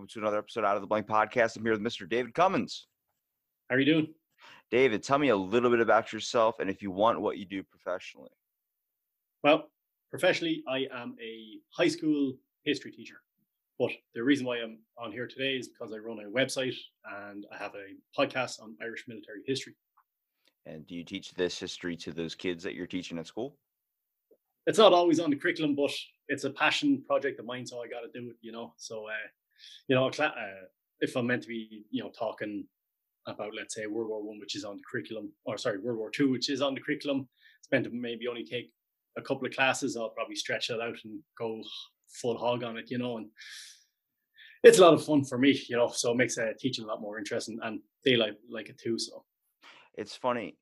Welcome to another episode out of the Blank Podcast. I'm here with Mr. David Cummins. How are you doing? David, tell me a little bit about yourself and if you want what you do professionally. Well, professionally, I am a high school history teacher. But the reason why I'm on here today is because I run a website and I have a podcast on Irish military history. And do you teach this history to those kids that you're teaching at school? It's not always on the curriculum, but it's a passion project of mine, so I got to do it, you know. So, uh, you know, uh, if I'm meant to be, you know, talking about, let's say, World War One, which is on the curriculum, or sorry, World War Two, which is on the curriculum, it's meant to maybe only take a couple of classes. I'll probably stretch that out and go full hog on it, you know, and it's a lot of fun for me, you know. So it makes uh, teaching a lot more interesting, and they like like it too. So It's funny.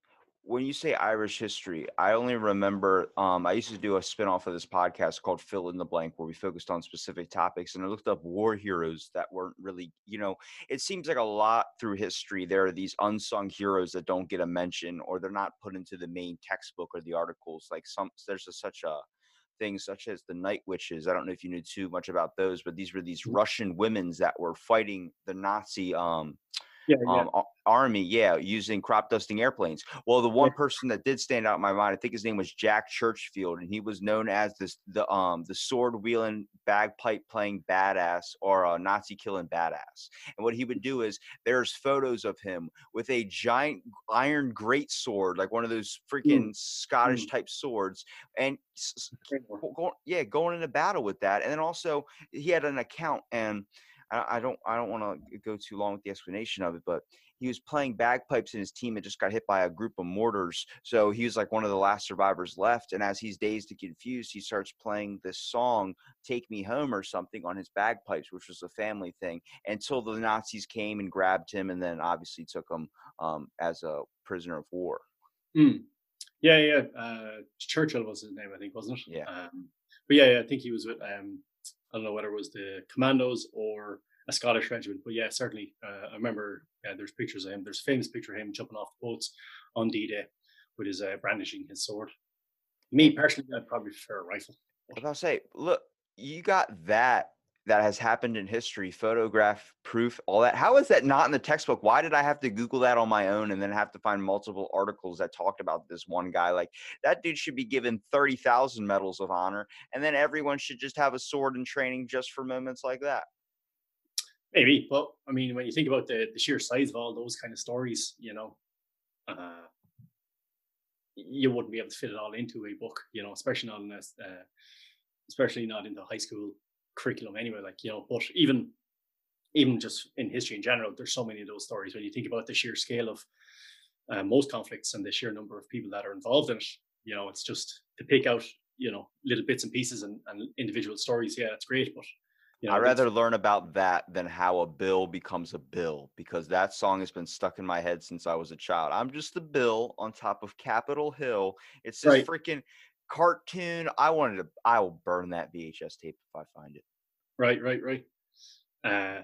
When you say Irish history, I only remember um, I used to do a spin-off of this podcast called Fill in the Blank where we focused on specific topics and I looked up war heroes that weren't really, you know, it seems like a lot through history there are these unsung heroes that don't get a mention or they're not put into the main textbook or the articles. Like some there's a, such a things such as the night witches. I don't know if you knew too much about those, but these were these Russian women's that were fighting the Nazi um yeah, yeah. um, army, yeah, using crop dusting airplanes. Well, the one person that did stand out in my mind, I think his name was Jack Churchfield, and he was known as this the um the sword wielding, bagpipe playing badass or a Nazi killing badass. And what he would do is there's photos of him with a giant iron great sword, like one of those freaking Scottish type swords, and s- s- go- go- yeah, going into battle with that. And then also he had an account, and I, I don't I don't want to go too long with the explanation of it, but he was playing bagpipes and his team had just got hit by a group of mortars. So he was like one of the last survivors left. And as he's dazed and confused, he starts playing this song, Take Me Home or something, on his bagpipes, which was a family thing, until the Nazis came and grabbed him and then obviously took him um, as a prisoner of war. Mm. Yeah, yeah. Uh, Churchill was his name, I think, wasn't it? Yeah. Um, but yeah, yeah, I think he was with. Um, I don't know whether it was the Commandos or a Scottish regiment, but yeah, certainly. Uh, I remember there's pictures of him. There's a famous picture of him jumping off the boats on D-Day with his uh, brandishing his sword. Me personally, I'd probably prefer a rifle. But I was about say, look, you got that that has happened in history, photograph, proof, all that. How is that not in the textbook? Why did I have to Google that on my own and then have to find multiple articles that talked about this one guy? Like that dude should be given 30,000 medals of honor, and then everyone should just have a sword in training just for moments like that. Maybe, but I mean, when you think about the, the sheer size of all those kind of stories, you know, uh, you wouldn't be able to fit it all into a book, you know, especially not in this, uh, especially not in the high school curriculum anyway. Like you know, but even even just in history in general, there's so many of those stories. When you think about the sheer scale of uh, most conflicts and the sheer number of people that are involved in it, you know, it's just to pick out, you know, little bits and pieces and, and individual stories. Yeah, that's great, but you know, I'd rather learn about that than how a bill becomes a bill because that song has been stuck in my head since I was a child. I'm just a bill on top of Capitol Hill. It's this Right. freaking cartoon. I wanted to, I will burn that VHS tape if I find it. Right, right, right. Uh,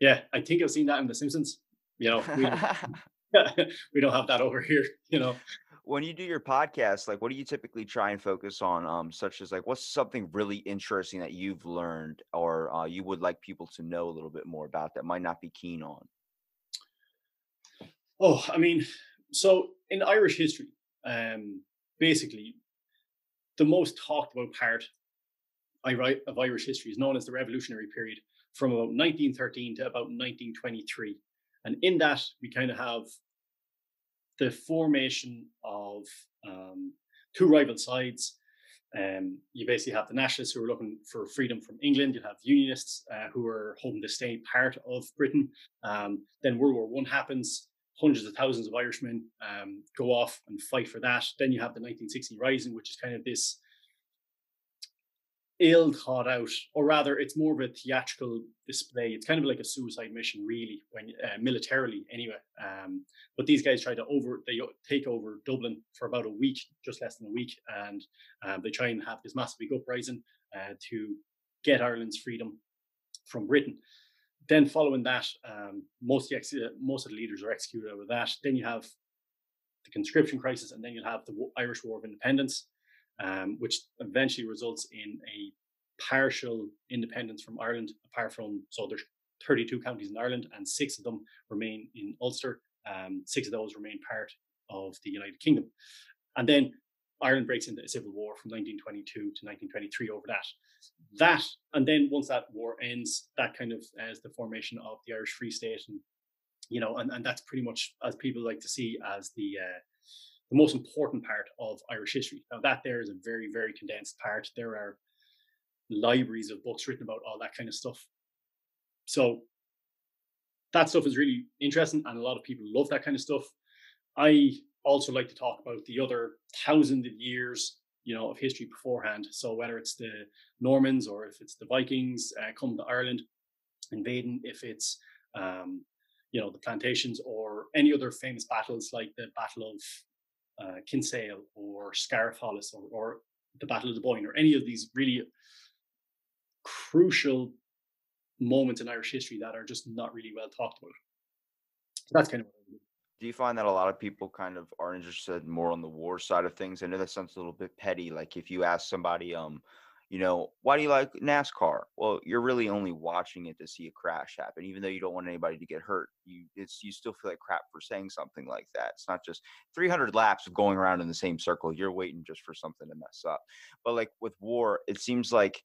yeah, I think I've seen that in The Simpsons. You know, we, we don't have that over here. You know, when you do your podcast, like what do you typically try and focus on? Um, such as like what's something really interesting that you've learned or uh, you would like people to know a little bit more about that might not be keen on? oh, I mean, so in Irish history, um, basically, the most talked about part of Irish history is known as the Revolutionary period, from about 1913 to about 1923, and in that we kind of have the formation of um, two rival sides. Um, you basically have the nationalists who are looking for freedom from England. You have unionists uh, who are hoping to stay part of Britain. Um, then World War One happens. Hundreds of thousands of Irishmen um, go off and fight for that. Then you have the 1916 Rising, which is kind of this ill thought out, or rather, it's more of a theatrical display. It's kind of like a suicide mission, really, when uh, militarily, anyway. Um, but these guys try to over they take over Dublin for about a week, just less than a week, and um, they try and have this massive big uprising uh, to get Ireland's freedom from Britain. Then, following that, um, most of the most of the leaders are executed over that. Then you have the conscription crisis, and then you'll have the Irish War of Independence um, which eventually results in a partial independence from Ireland, apart from, so there's 32 counties in Ireland and six of them remain in Ulster. Um, six of those remain part of the United Kingdom. And then Ireland breaks into a civil war from 1922 to 1923 over that. That, and then once that war ends, that kind of as the formation of the Irish Free State. And, you know, and, and that's pretty much as people like to see as the, uh, the most important part of Irish history. Now, that there is a very, very condensed part. There are libraries of books written about all that kind of stuff. So that stuff is really interesting, and a lot of people love that kind of stuff. I also like to talk about the other thousand of years, you know, of history beforehand. So whether it's the Normans or if it's the Vikings uh, come to Ireland, invading, if it's um, you know the plantations or any other famous battles like the Battle of uh, Kinsale or Scariff or, or the Battle of the Boyne or any of these really crucial moments in Irish history that are just not really well talked about. So that's kind of do you find that a lot of people kind of are interested more on the war side of things? I know that sounds a little bit petty. Like if you ask somebody, um, you know, why do you like NASCAR? Well, you're really only watching it to see a crash happen. Even though you don't want anybody to get hurt, you it's you still feel like crap for saying something like that. It's not just 300 laps of going around in the same circle. You're waiting just for something to mess up. But like with war, it seems like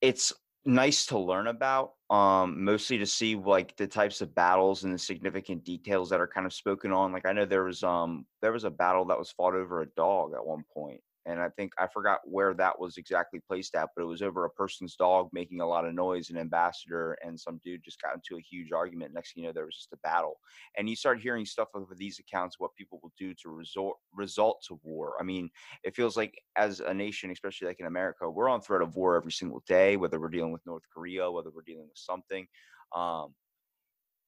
it's nice to learn about um mostly to see like the types of battles and the significant details that are kind of spoken on like i know there was um there was a battle that was fought over a dog at one point and I think I forgot where that was exactly placed at, but it was over a person's dog making a lot of noise. An ambassador and some dude just got into a huge argument. Next thing you know, there was just a battle, and you start hearing stuff over these accounts what people will do to resort result to war. I mean, it feels like as a nation, especially like in America, we're on threat of war every single day, whether we're dealing with North Korea, whether we're dealing with something. Um,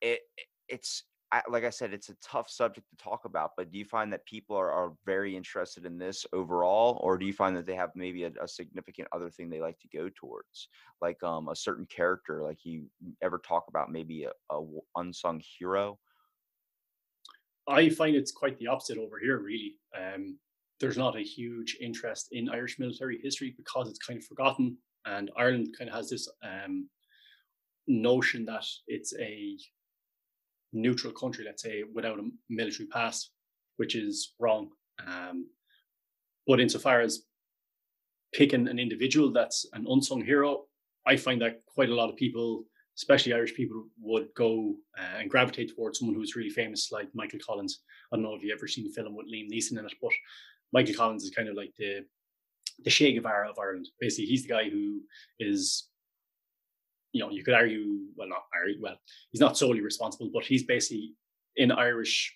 it it's I, like I said, it's a tough subject to talk about, but do you find that people are, are very interested in this overall, or do you find that they have maybe a, a significant other thing they like to go towards, like um, a certain character? Like you ever talk about maybe a, a unsung hero? I find it's quite the opposite over here, really. Um, there's not a huge interest in Irish military history because it's kind of forgotten, and Ireland kind of has this um, notion that it's a neutral country, let's say, without a military past, which is wrong. Um, but insofar as picking an individual that's an unsung hero, I find that quite a lot of people, especially Irish people, would go uh, and gravitate towards someone who's really famous, like Michael Collins. I don't know if you've ever seen a film with Liam Neeson in it, but Michael Collins is kind of like the the Che Guevara of Ireland. Basically, he's the guy who is you know, you could argue, well, not argue, well, he's not solely responsible, but he's basically in Irish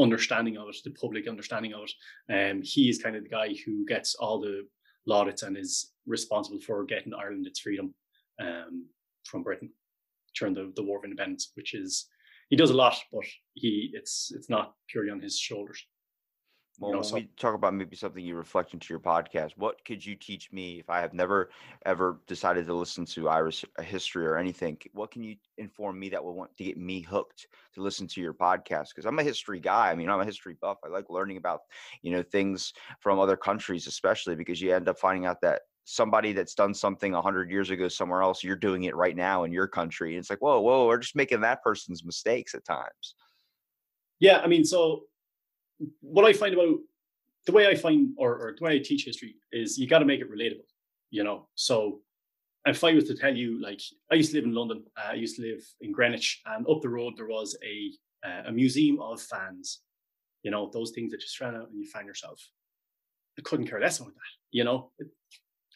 understanding of it, the public understanding of it. Um, he is kind of the guy who gets all the laudits and is responsible for getting Ireland its freedom um, from Britain during the, the War of Independence, which is he does a lot, but he it's it's not purely on his shoulders. Well, when we talk about maybe something you reflect into your podcast, what could you teach me if I have never ever decided to listen to Irish uh, history or anything? What can you inform me that will want to get me hooked to listen to your podcast? Because I'm a history guy. I mean, I'm a history buff. I like learning about you know things from other countries, especially because you end up finding out that somebody that's done something 100 years ago somewhere else you're doing it right now in your country and it's like whoa whoa we're just making that person's mistakes at times yeah i mean so what I find about the way I find or, or the way I teach history is you got to make it relatable, you know. So if I was to tell you, like I used to live in London, uh, I used to live in Greenwich, and up the road there was a uh, a museum of fans, you know, those things that just ran out and you find yourself. I couldn't care less about that, you know, it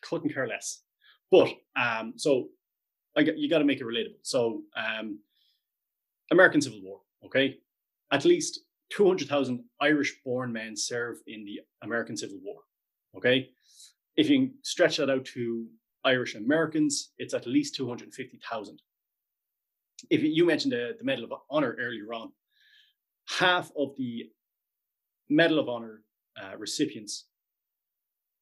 couldn't care less. But um, so I you got to make it relatable. So um, American Civil War, okay, at least 200,000 Irish born men served in the American Civil War. Okay. if you stretch that out to Irish Americans, it's at least 250,000. If you mentioned the, the Medal of Honor earlier on, half of the Medal of Honor uh, recipients,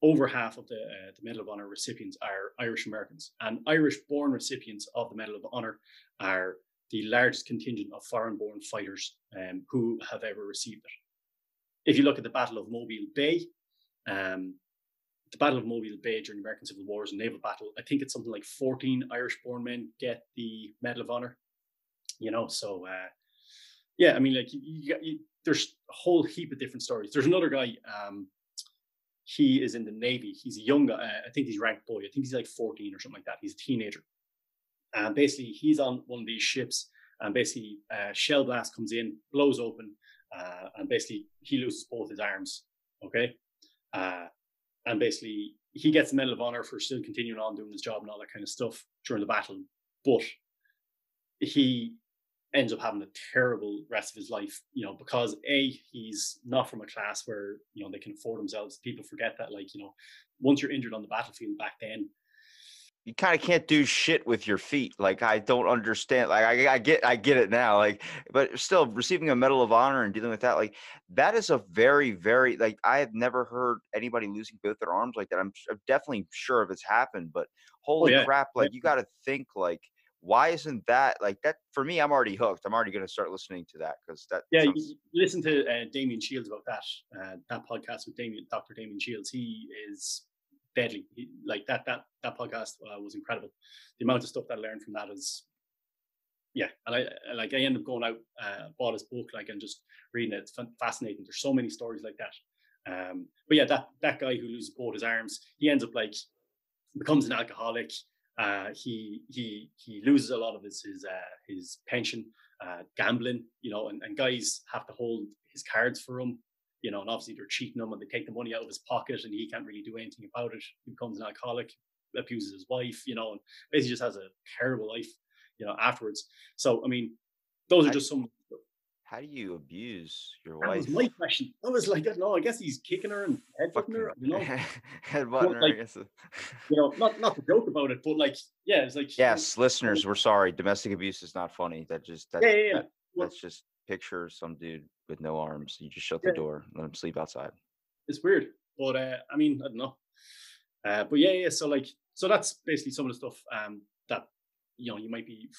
over half of the, uh, the Medal of Honor recipients are Irish Americans, and Irish born recipients of the Medal of Honor are the largest contingent of foreign born fighters um, who have ever received it. If you look at the Battle of Mobile Bay, um, the Battle of Mobile Bay during the American Civil War is a naval battle. I think it's something like 14 Irish born men get the Medal of Honor. You know, so uh, yeah, I mean, like you, you, you, there's a whole heap of different stories. There's another guy. Um, he is in the Navy. He's a young guy. Uh, I think he's ranked boy. I think he's like 14 or something like that. He's a teenager. And basically, he's on one of these ships, and basically, uh, shell blast comes in, blows open, uh, and basically, he loses both his arms. Okay. Uh, and basically, he gets the Medal of Honor for still continuing on doing his job and all that kind of stuff during the battle. But he ends up having a terrible rest of his life, you know, because A, he's not from a class where, you know, they can afford themselves. People forget that, like, you know, once you're injured on the battlefield back then, you kind of can't do shit with your feet. Like I don't understand. Like I, I get, I get it now. Like, but still, receiving a Medal of Honor and dealing with that, like that is a very, very like I have never heard anybody losing both their arms like that. I'm, I'm definitely sure if it's happened, but oh, holy oh, yeah. crap! Like you got to think like why isn't that like that for me i'm already hooked i'm already going to start listening to that because that yeah sounds... listen to uh, Damian Shiels about that uh, that podcast with damien dr Damian Shiels he is deadly. Like that that that podcast uh, was incredible. The amount of stuff that i learned from that is yeah and i like i ended up going out uh, bought his book like and just reading it. It's fascinating. There's so many stories like that. Um but yeah that that guy who loses both his arms he ends up like becomes an alcoholic. Uh, he he he loses a lot of his his uh, his pension uh, gambling, you know, and, and guys have to hold his cards for him, you know, and obviously they're cheating him and they take the money out of his pocket and he can't really do anything about it. He becomes an alcoholic, abuses his wife, you know, and basically just has a terrible life, you know, afterwards. So I mean, those are just some how do you abuse your that wife? was my question. I was like, no, I guess he's kicking her and headbutting her. You know, headbutting her. Like, you know, not not to joke about it, but like, yeah, it's like. Yes, listeners, we're sorry. Domestic abuse is not funny. That just that, yeah, yeah, yeah. That, well, that's just picture some dude with no arms. You just shut the door, let him sleep outside. It's weird, but uh, I mean, I don't know. Uh, but yeah, yeah. So like, so that's basically some of the stuff um, that you know you might be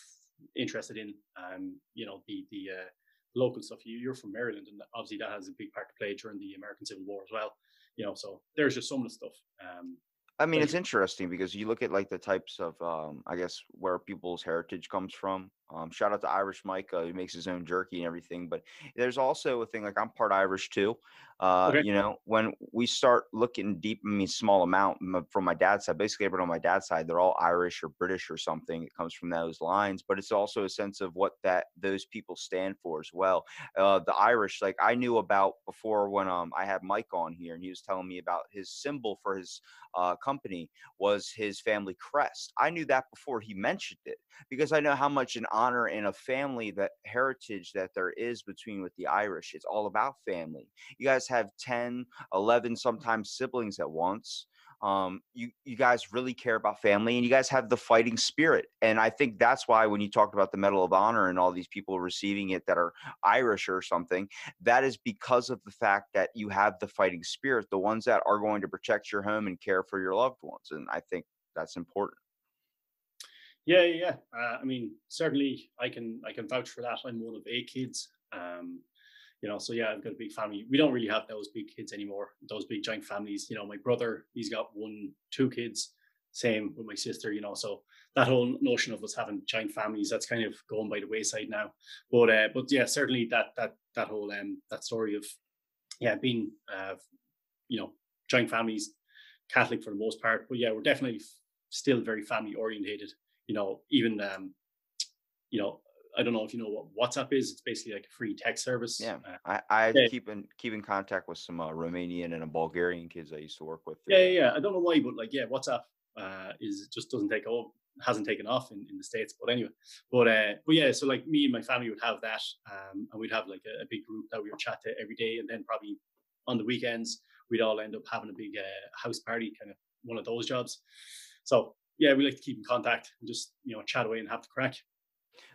interested in. Um, you know, the the uh, local stuff. You, you're from Maryland, and obviously that has a big part to play during the American Civil War as well. You know, so there's just some of the stuff. Um, I mean, it's interesting because you look at like the types of, um, I guess, where people's heritage comes from. Um, shout out to Irish Mike, uh, he makes his own jerky and everything. But there's also a thing like I'm part Irish too. Uh, okay. You know, when we start looking deep, I mean, small amount from my dad's side, basically everyone on my dad's side, they're all Irish or British or something. It comes from those lines, but it's also a sense of what that those people stand for as well. Uh, the Irish, like I knew about before when um I had Mike on here, and he was telling me about his symbol for his uh, company was his family crest. I knew that before he mentioned it because I know how much an honor and a family that heritage that there is between with the Irish. It's all about family. You guys have 10, 11, sometimes siblings at once. Um, you you guys really care about family and you guys have the fighting spirit. And I think that's why when you talked about the Medal of Honor and all these people receiving it that are Irish or something, that is because of the fact that you have the fighting spirit, the ones that are going to protect your home and care for your loved ones. And I think that's important. Yeah, yeah. Uh, I mean, certainly, I can I can vouch for that. I'm one of eight kids. Um, you know, so yeah, I've got a big family. We don't really have those big kids anymore. Those big giant families. You know, my brother, he's got one, two kids. Same with my sister. You know, so that whole notion of us having giant families that's kind of going by the wayside now. But uh, but yeah, certainly that that that whole um that story of yeah being uh you know giant families, Catholic for the most part. But yeah, we're definitely still very family orientated you know, even um, you know, I don't know if you know what WhatsApp is. It's basically like a free text service. Yeah, uh, I, I yeah. keep in keep in contact with some uh, Romanian and Bulgarian kids I used to work with. Yeah, yeah, yeah. I don't know why, but like, yeah, WhatsApp uh, is just doesn't take off, hasn't taken off in, in the states. But anyway, but uh, but yeah, so like me and my family would have that, um, and we'd have like a, a big group that we would chat to every day, and then probably on the weekends we'd all end up having a big uh, house party kind of one of those jobs. So yeah, we like to keep in contact and just you know chat away and have the crack.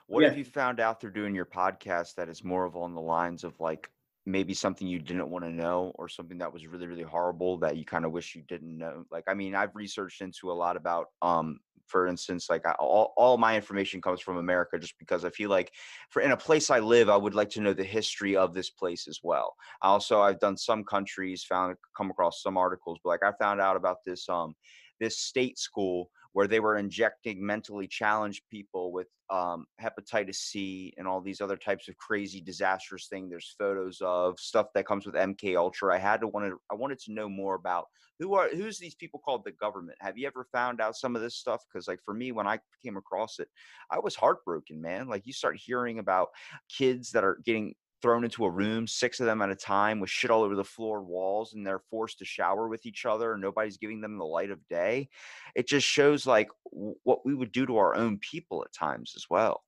What Yeah. have you found out through doing your podcast that is more of on the lines of like maybe something you didn't want to know or something that was really really horrible that you kind of wish you didn't know? Like I mean, I've researched into a lot about um for instance, like I, all all my information comes from America just because I feel like for in a place I live, I would like to know the history of this place as well. Also, I've done some countries, found come across some articles, but like I found out about this um this state school where they were injecting mentally challenged people with um, hepatitis C and all these other types of crazy disastrous things. There's photos of stuff that comes with MK Ultra. I had to wanted I wanted to know more about who are who's these people called the government. Have you ever found out some of this stuff? Because like for me, when I came across it, I was heartbroken, man. Like you start hearing about kids that are getting thrown into a room, six of them at a time, with shit all over the floor, walls, and they're forced to shower with each other, and nobody's giving them the light of day. It just shows like what we would do to our own people at times as well.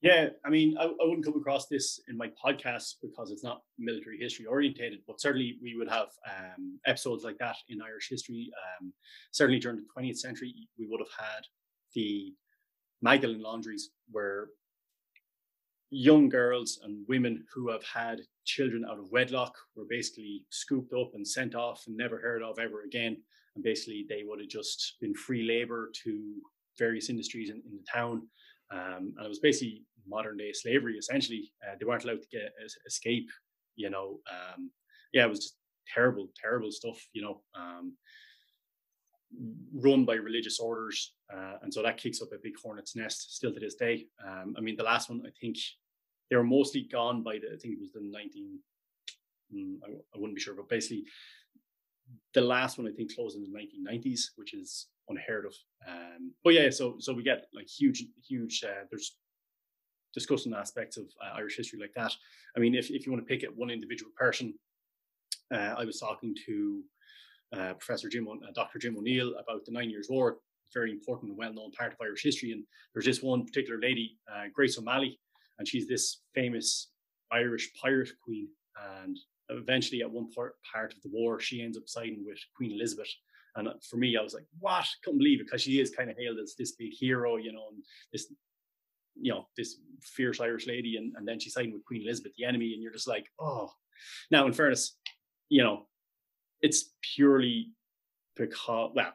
Yeah, I mean, I, I wouldn't come across this in my podcast because it's not military history orientated, but certainly we would have um, episodes like that in Irish history. Um, certainly during the 20th century, we would have had the Magdalene laundries where young girls and women who have had children out of wedlock were basically scooped up and sent off and never heard of ever again. And basically, they would have just been free labor to various industries in, in the town. Um, and it was basically modern day slavery essentially uh, they weren't allowed to get es- escape you know um, yeah it was just terrible terrible stuff you know um, run by religious orders uh, and so that kicks up a big hornet's nest still to this day um, i mean the last one i think they were mostly gone by the i think it was the 19 mm, I, I wouldn't be sure but basically the last one I think closed in the 1990s, which is unheard of. Um, but yeah, so so we get like huge, huge. Uh, there's discussing aspects of uh, Irish history like that. I mean, if if you want to pick at one individual person, uh, I was talking to uh, Professor Jim, uh, Dr. Jim O'Neill about the Nine Years' War, very important and well-known part of Irish history. And there's this one particular lady, uh, Grace O'Malley, and she's this famous Irish pirate queen. And eventually, at one part, part of the war, she ends up siding with Queen Elizabeth. And for me, I was like, "What? Couldn't believe it," because she is kind of hailed as this big hero, you know, and this, you know, this fierce Irish lady, and, and then she's siding with Queen Elizabeth, the enemy, and you're just like, "Oh." Now, in fairness, you know, it's purely because, well,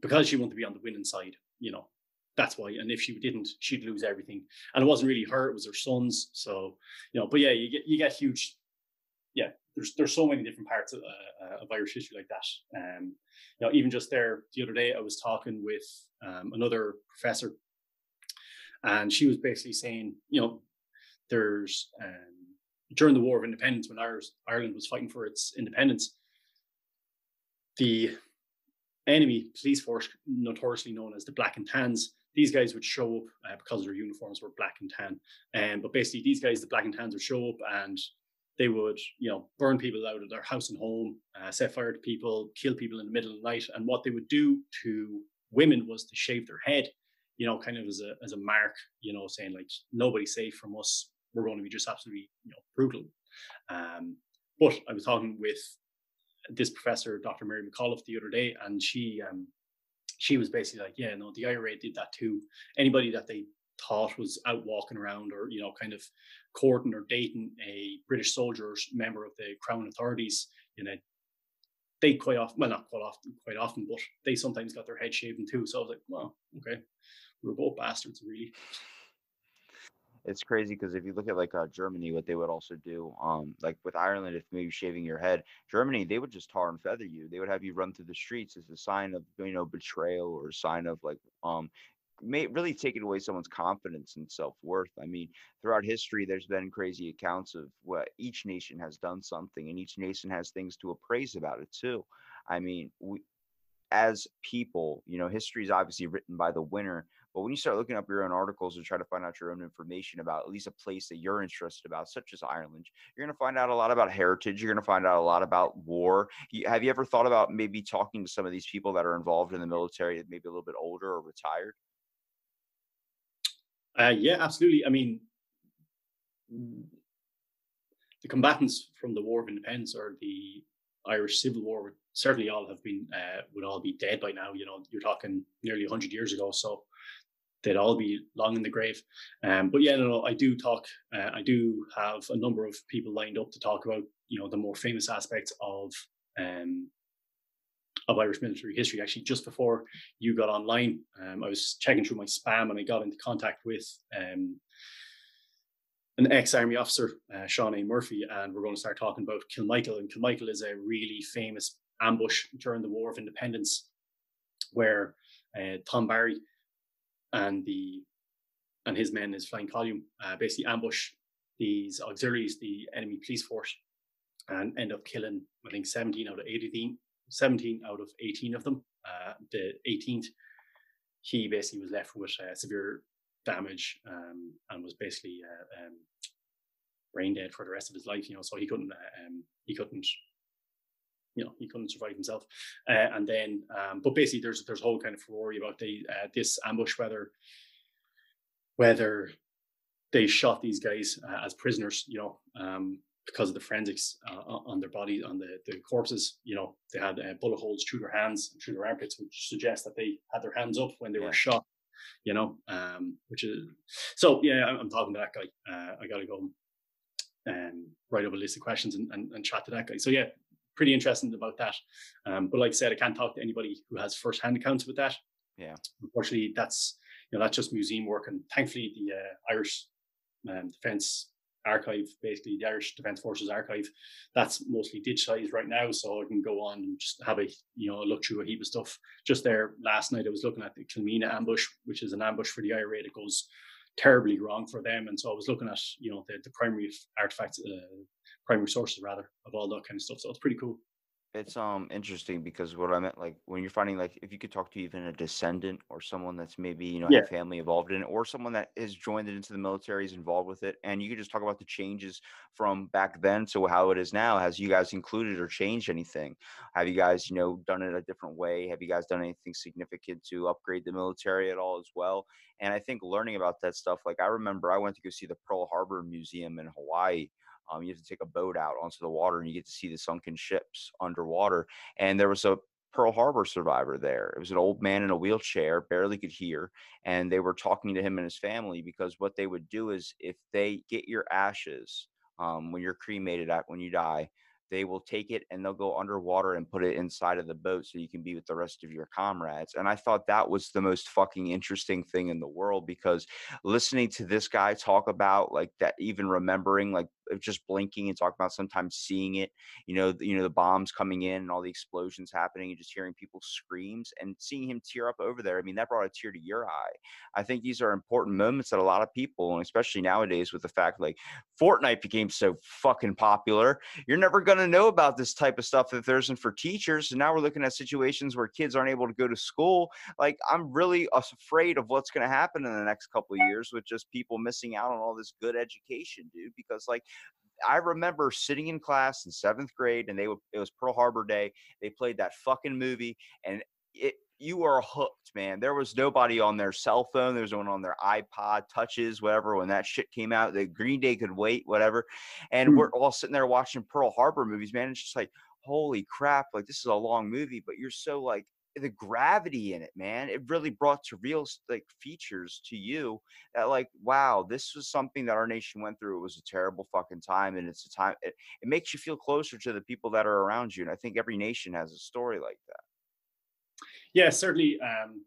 because she wanted to be on the winning side, you know, that's why. And if she didn't, she'd lose everything. And it wasn't really her; it was her sons. So, you know, but yeah, you get you get huge. Yeah, there's there's so many different parts of, uh, of Irish history like that. Um, you know, even just there the other day, I was talking with um, another professor, and she was basically saying, you know, there's um, during the War of Independence when Ireland Ireland was fighting for its independence, the enemy police force, notoriously known as the Black and Tans, these guys would show up uh, because their uniforms were black and tan. Um, but basically, these guys, the Black and Tans, would show up and they would, you know, burn people out of their house and home, uh, set fire to people, kill people in the middle of the night. And what they would do to women was to shave their head, you know, kind of as a as a mark, you know, saying like nobody's safe from us. We're going to be just absolutely, you know, brutal. Um, but I was talking with this professor, Dr. Mary McAuliffe, the other day, and she um, she was basically like, yeah, no, the IRA did that too. Anybody that they thought was out walking around or you know kind of courting or dating a British soldier member of the Crown authorities, you know, they quite often, well, not quite often, quite often, but they sometimes got their head shaven too. So I was like, well, okay, we we're both bastards, really. It's crazy because if you look at like uh, Germany, what they would also do, um, like with Ireland, if maybe shaving your head, Germany, they would just tar and feather you. They would have you run through the streets as a sign of you know betrayal or a sign of like um, may really taking away someone's confidence and self worth. I mean, throughout history, there's been crazy accounts of what each nation has done something, and each nation has things to appraise about it too. I mean, we as people, you know, history is obviously written by the winner. But when you start looking up your own articles and try to find out your own information about at least a place that you're interested about, such as Ireland, you're going to find out a lot about heritage. You're going to find out a lot about war. You, have you ever thought about maybe talking to some of these people that are involved in the military, maybe a little bit older or retired? Uh, yeah, absolutely. I mean, the combatants from the War of Independence or the Irish Civil War would certainly all have been uh, would all be dead by now. You know, you're talking nearly hundred years ago, so they'd all be long in the grave. Um, but yeah, no, no, I do talk. Uh, I do have a number of people lined up to talk about you know the more famous aspects of um, of Irish military history. Actually, just before you got online, um, I was checking through my spam and I got into contact with um, an ex-army officer, uh, Sean A. Murphy, and we're going to start talking about Kilmichael. And Kilmichael is a really famous ambush during the War of Independence, where uh, Tom Barry and the and his men, his flying column, uh, basically ambush these auxiliaries, the enemy police force, and end up killing, I think, 17 out of 18, 17 out of 18 of them. Uh, the 18th, he basically was left with uh, severe damage um, and was basically uh, um, brain dead for the rest of his life. You know, so he couldn't uh, um, he couldn't you know he couldn't survive himself. Uh, and then, um, but basically, there's there's a whole kind of furore about the uh, this ambush whether whether they shot these guys uh, as prisoners. You know, um, because of the forensics uh, on their bodies, on the, the corpses. You know, they had uh, bullet holes through their hands, and through their armpits, which suggests that they had their hands up when they yeah. were shot. You know, um, which is so. Yeah, I'm, I'm talking to that guy. Uh, I got to go um, write up a list of questions and, and, and, chat to that guy. So yeah, pretty interesting about that. Um, but like I said, I can't talk to anybody who has first-hand accounts with that. Yeah, unfortunately, that's you know that's just museum work, and thankfully the uh, Irish um, Defence Archive, basically the Irish Defence Forces Archive, that's mostly digitized right now, so I can go on and just have a you know look through a heap of stuff. Just there last night, I was looking at the Kilmeena ambush, which is an ambush for the IRA that goes terribly wrong for them, and so I was looking at you know the, the primary artifacts, uh, primary sources rather of all that kind of stuff. So it's pretty cool. It's um interesting because what I meant like when you're finding like if you could talk to even a descendant or someone that's maybe you know yeah. family involved in it or someone that has joined it into the military is involved with it and you could just talk about the changes from back then to how it is now has you guys included or changed anything have you guys you know done it a different way have you guys done anything significant to upgrade the military at all as well and I think learning about that stuff like I remember I went to go see the Pearl Harbor Museum in Hawaii um, you have to take a boat out onto the water and you get to see the sunken ships underwater. And there was a Pearl Harbor survivor there. It was an old man in a wheelchair, barely could hear, and they were talking to him and his family because what they would do is if they get your ashes um, when you're cremated at when you die, they will take it and they'll go underwater and put it inside of the boat so you can be with the rest of your comrades. And I thought that was the most fucking interesting thing in the world because listening to this guy talk about like that, even remembering like just blinking and talking about sometimes seeing it, you know, you know, the bombs coming in and all the explosions happening and just hearing people's screams and seeing him tear up over there. I mean, that brought a tear to your eye. I think these are important moments that a lot of people, and especially nowadays with the fact like Fortnite became so fucking popular, you're never going to know about this type of stuff if there isn't for teachers. And now we're looking at situations where kids aren't able to go to school. Like, I'm really afraid of what's going to happen in the next couple of years with just people missing out on all this good education, dude. Because, like, I remember sitting in class in seventh grade, and they would, it was Pearl Harbor Day. They played that fucking movie, and it you are hooked, man. There was nobody on their cell phone. There was no one on their iPod touches, whatever. When that shit came out, the Green Day could wait, whatever. And mm. we're all sitting there watching Pearl Harbor movies, man. It's just like, holy crap! Like this is a long movie, but you're so like the gravity in it, man. It really brought to real like features to you that like, wow, this was something that our nation went through. It was a terrible fucking time, and it's a time. It, it makes you feel closer to the people that are around you, and I think every nation has a story like that. Yeah, certainly. Um,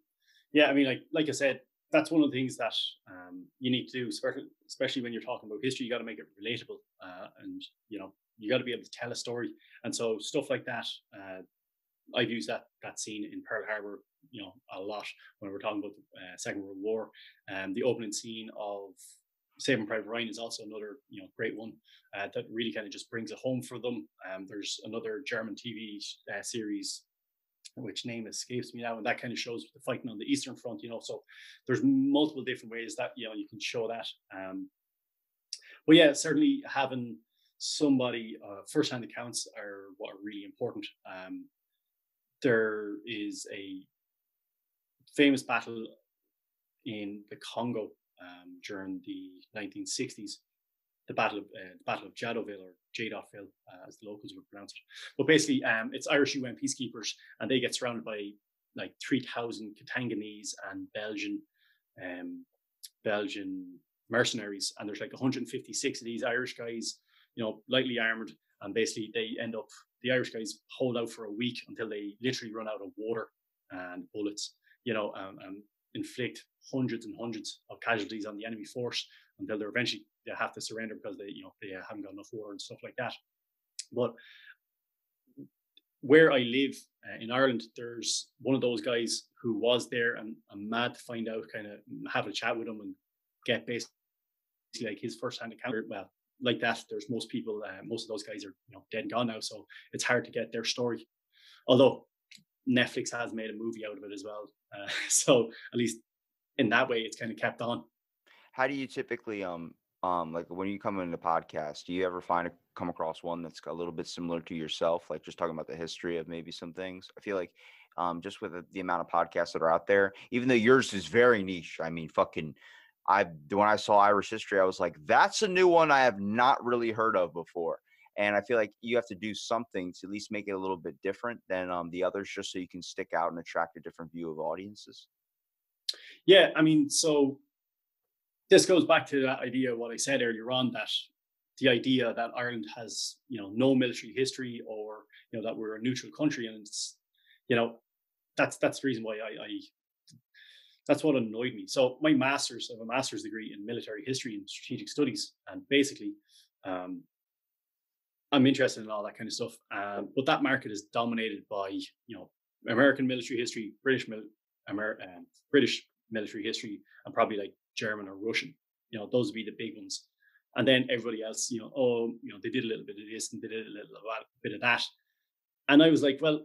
yeah, I mean, like like I said, that's one of the things that um, you need to do, especially when you're talking about history. You got to make it relatable, uh, and you know, you got to be able to tell a story. And so stuff like that, uh, I've used that that scene in Pearl Harbor, you know, a lot when we're talking about the uh, Second World War. Um, the opening scene of Saving Private Ryan is also another, you know, great one uh, that really kind of just brings it home for them. Um, there's another German TV uh, series which name escapes me now, and that kind of shows the fighting on the Eastern Front, you know. So there's multiple different ways that you know you can show that. Um, but yeah, certainly having somebody uh, first-hand accounts are what are really important. Um, there is a famous battle in the Congo um, during the 1960s, the battle of uh, Battle of Jadoville or Jadottville, uh, as the locals would pronounce it. But basically, um, it's Irish UN peacekeepers, and they get surrounded by like three thousand Katanganese and Belgian, um, Belgian mercenaries, and there's like 156 of these Irish guys, you know, lightly armored, and basically they end up the Irish guys hold out for a week until they literally run out of water and bullets, you know, um, and inflict hundreds and hundreds of casualties on the enemy force until they're eventually they have to surrender because they you know they haven't got enough water and stuff like that. But where I live uh, in Ireland, there's one of those guys who was there, and I'm mad to find out, kind of have a chat with him and get basically like his first-hand encounter. Well, like that, there's most people, uh, most of those guys are you know dead and gone now, so it's hard to get their story. Although Netflix has made a movie out of it as well, uh, so at least in that way, it's kind of kept on. How do you typically um um like when you come in the podcast do you ever find a, come across one that's a little bit similar to yourself like just talking about the history of maybe some things i feel like um just with the, the amount of podcasts that are out there even though yours is very niche i mean fucking i when i saw irish history i was like that's a new one i have not really heard of before. And i feel like you have to do something to at least make it a little bit different than um, the others just so you can stick out and attract a different view of audiences. Yeah i mean so this goes back to that idea what I said earlier on that the idea that Ireland has you know no military history or you know that we're a neutral country and it's you know that's that's the reason why I, I that's what annoyed me. So my master's, I have a master's degree in military history and strategic studies, and basically, um, I'm interested in all that kind of stuff. Um, but that market is dominated by you know American military history, British mil- Amer- um, British military history, and probably like German or Russian. You know, those would be the big ones. And then everybody else, you know, oh, you know, they did a little bit of this and they did a little bit of that. And I was like, well,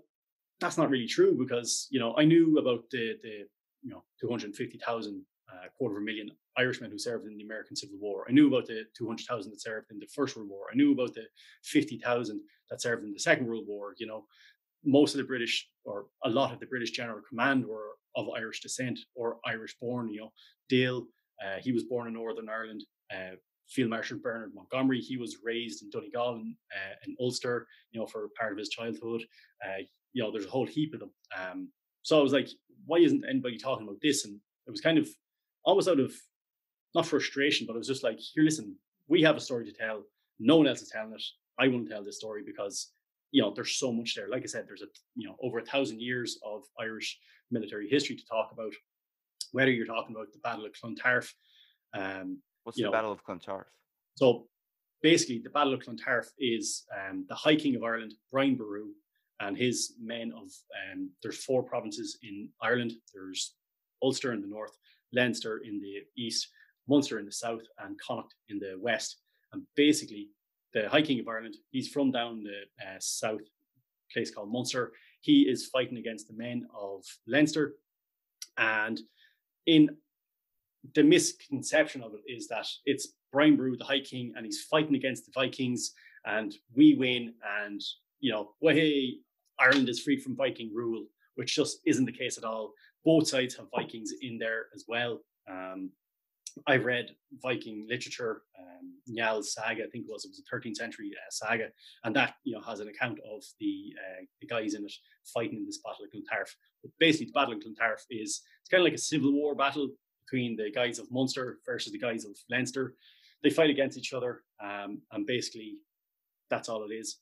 that's not really true because, you know, I knew about the, the you know, 250,000, uh, quarter of a million Irishmen who served in the American Civil War. I knew about the 200,000 that served in the First World War. I knew about the 50,000 that served in the Second World War. You know, most of the British or a lot of the British General Command were of Irish descent or Irish born. You know, Dill, uh, he was born in Northern Ireland. Uh, Field Marshal Bernard Montgomery, he was raised in Donegal and uh, in Ulster, you know, for part of his childhood. Uh, you know, there's a whole heap of them. Um, so I was like, why isn't anybody talking about this? And it was kind of almost out of not frustration, but it was just like, here, listen, we have a story to tell. No one else is telling it. I won't tell this story because you know there's so much there. Like I said, there's a you know over a thousand years of Irish military history to talk about whether you're talking about the Battle of Clontarf. Um, What's the know, Battle of Clontarf? So basically, the Battle of Clontarf is um, the High King of Ireland, Brian Boru, and his men of um, there's four provinces in Ireland. There's Ulster in the north, Leinster in the east, Munster in the south, and Connacht in the west. And basically, the High King of Ireland, he's from down the uh, south place called Munster. He is fighting against the men of Leinster, and in the misconception of it is that it's Brian Boru, the High King, and he's fighting against the Vikings, and we win, and you know, hey, Ireland is free from Viking rule, which just isn't the case at all. Both sides have Vikings in there as well. Um, I've read Viking literature, um, Njal's saga, I think it was it was a 13th century uh, saga, and that you know has an account of the uh, the guys in it fighting in this battle of Clontarf. But basically, the battle of Clontarf is it's kind of like a civil war battle between the guys of Munster versus the guys of Leinster. They fight against each other, um, and basically that's all it is.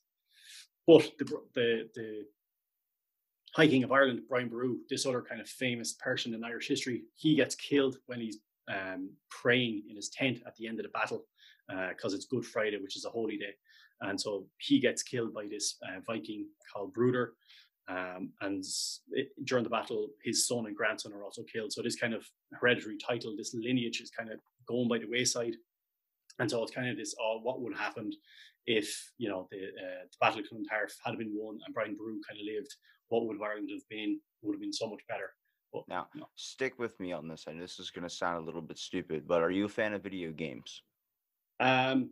But the the the High King of Ireland, Brian Boru, this other kind of famous person in Irish history, he gets killed when he's um, praying in his tent at the end of the battle because uh, it's Good Friday, which is a holy day. And so he gets killed by this uh, Viking called Bruder. Um, and it, during the battle, his son and grandson are also killed. So this kind of hereditary title, this lineage is kind of going by the wayside. And so it's kind of this, oh, what would have happened if, you know, the, uh, the Battle of Clontarf had been won and Brian Boru kind of lived? What would Ireland have been? Would have been so much better. But, now, no. stick with me on this. And this is going to sound a little bit stupid, but are you a fan of video games? Um,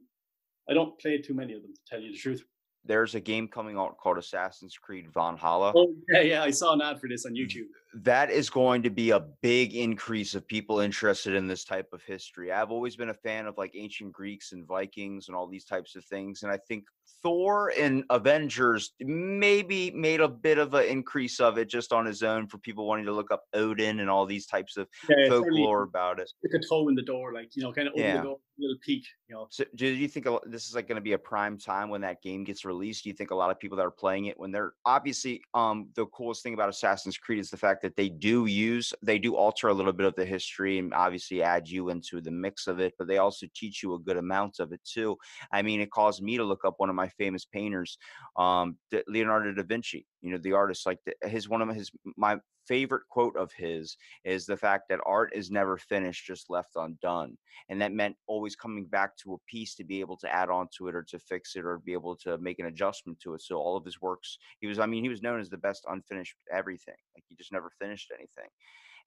I don't play too many of them, to tell you the truth. There's a game coming out called Assassin's Creed Valhalla. Oh yeah, yeah, I saw an ad for this on YouTube. That is going to be a big increase of people interested in this type of history. I've always been a fan of like ancient Greeks and Vikings and all these types of things. And I think Thor and Avengers maybe made a bit of an increase of it just on his own for people wanting to look up Odin and all these types of yeah, folklore about it. Stick a toe in the door, like, you know, kind of open yeah. the door, little peek, you know. So do you think this is like going to be a prime time when that game gets released? Do you think a lot of people that are playing it when they're obviously um the coolest thing about Assassin's Creed is the fact that they do use they do alter a little bit of the history and obviously add you into the mix of it, but they also teach you a good amount of it too. I mean, it caused me to look up one of my famous painters, um, Leonardo da Vinci. You know, the artist. Like the, his one of his my favorite quote of his is the fact that art is never finished, just left undone, and that meant always coming back to a piece to be able to add on to it or to fix it or be able to make an adjustment to it. So all of his works, he was. I mean, he was known as the best unfinished everything. Like he just never finished anything.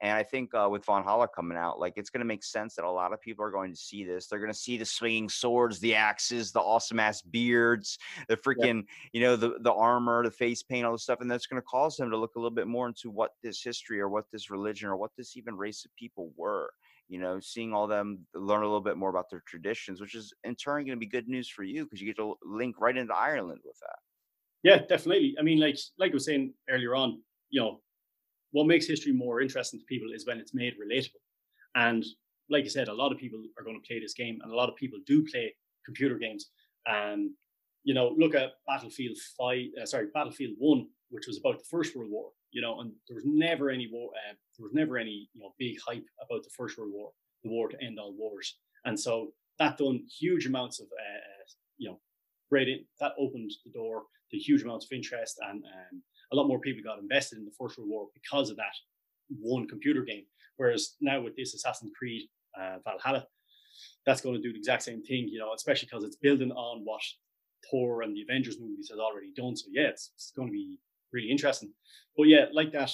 And I think uh, with Valhalla coming out, like it's going to make sense that a lot of people are going to see this. They're going to see the swinging swords, the axes, the awesome ass beards, the freaking, you know, the the armor, the face paint, all this stuff, and that's going to cause them to look a little bit more into what this history or what this religion or what this even race of people were you know, seeing all them learn a little bit more about their traditions, which is in turn going to be good news for you because you get to link right into Ireland with that. Yeah, definitely. I mean, like like I was saying earlier on, you know, what makes history more interesting to people is when it's made relatable. And like I said, a lot of people are going to play this game, and a lot of people do play computer games. And you know, look at Battlefield Five, uh, sorry, Battlefield One, which was about the First World War. You know, and there was never any war, uh, there was never any you know big hype about the First World War, the war to end all wars. And so that done huge amounts of uh, uh you know, great. That opened the door to huge amounts of interest and um, a lot more people got invested in the First World War because of that one computer game. Whereas now with this Assassin's Creed uh, Valhalla, that's going to do the exact same thing, you know, especially because it's building on what Thor and the Avengers movies has already done. So yeah, it's, it's going to be really interesting. But yeah, like that,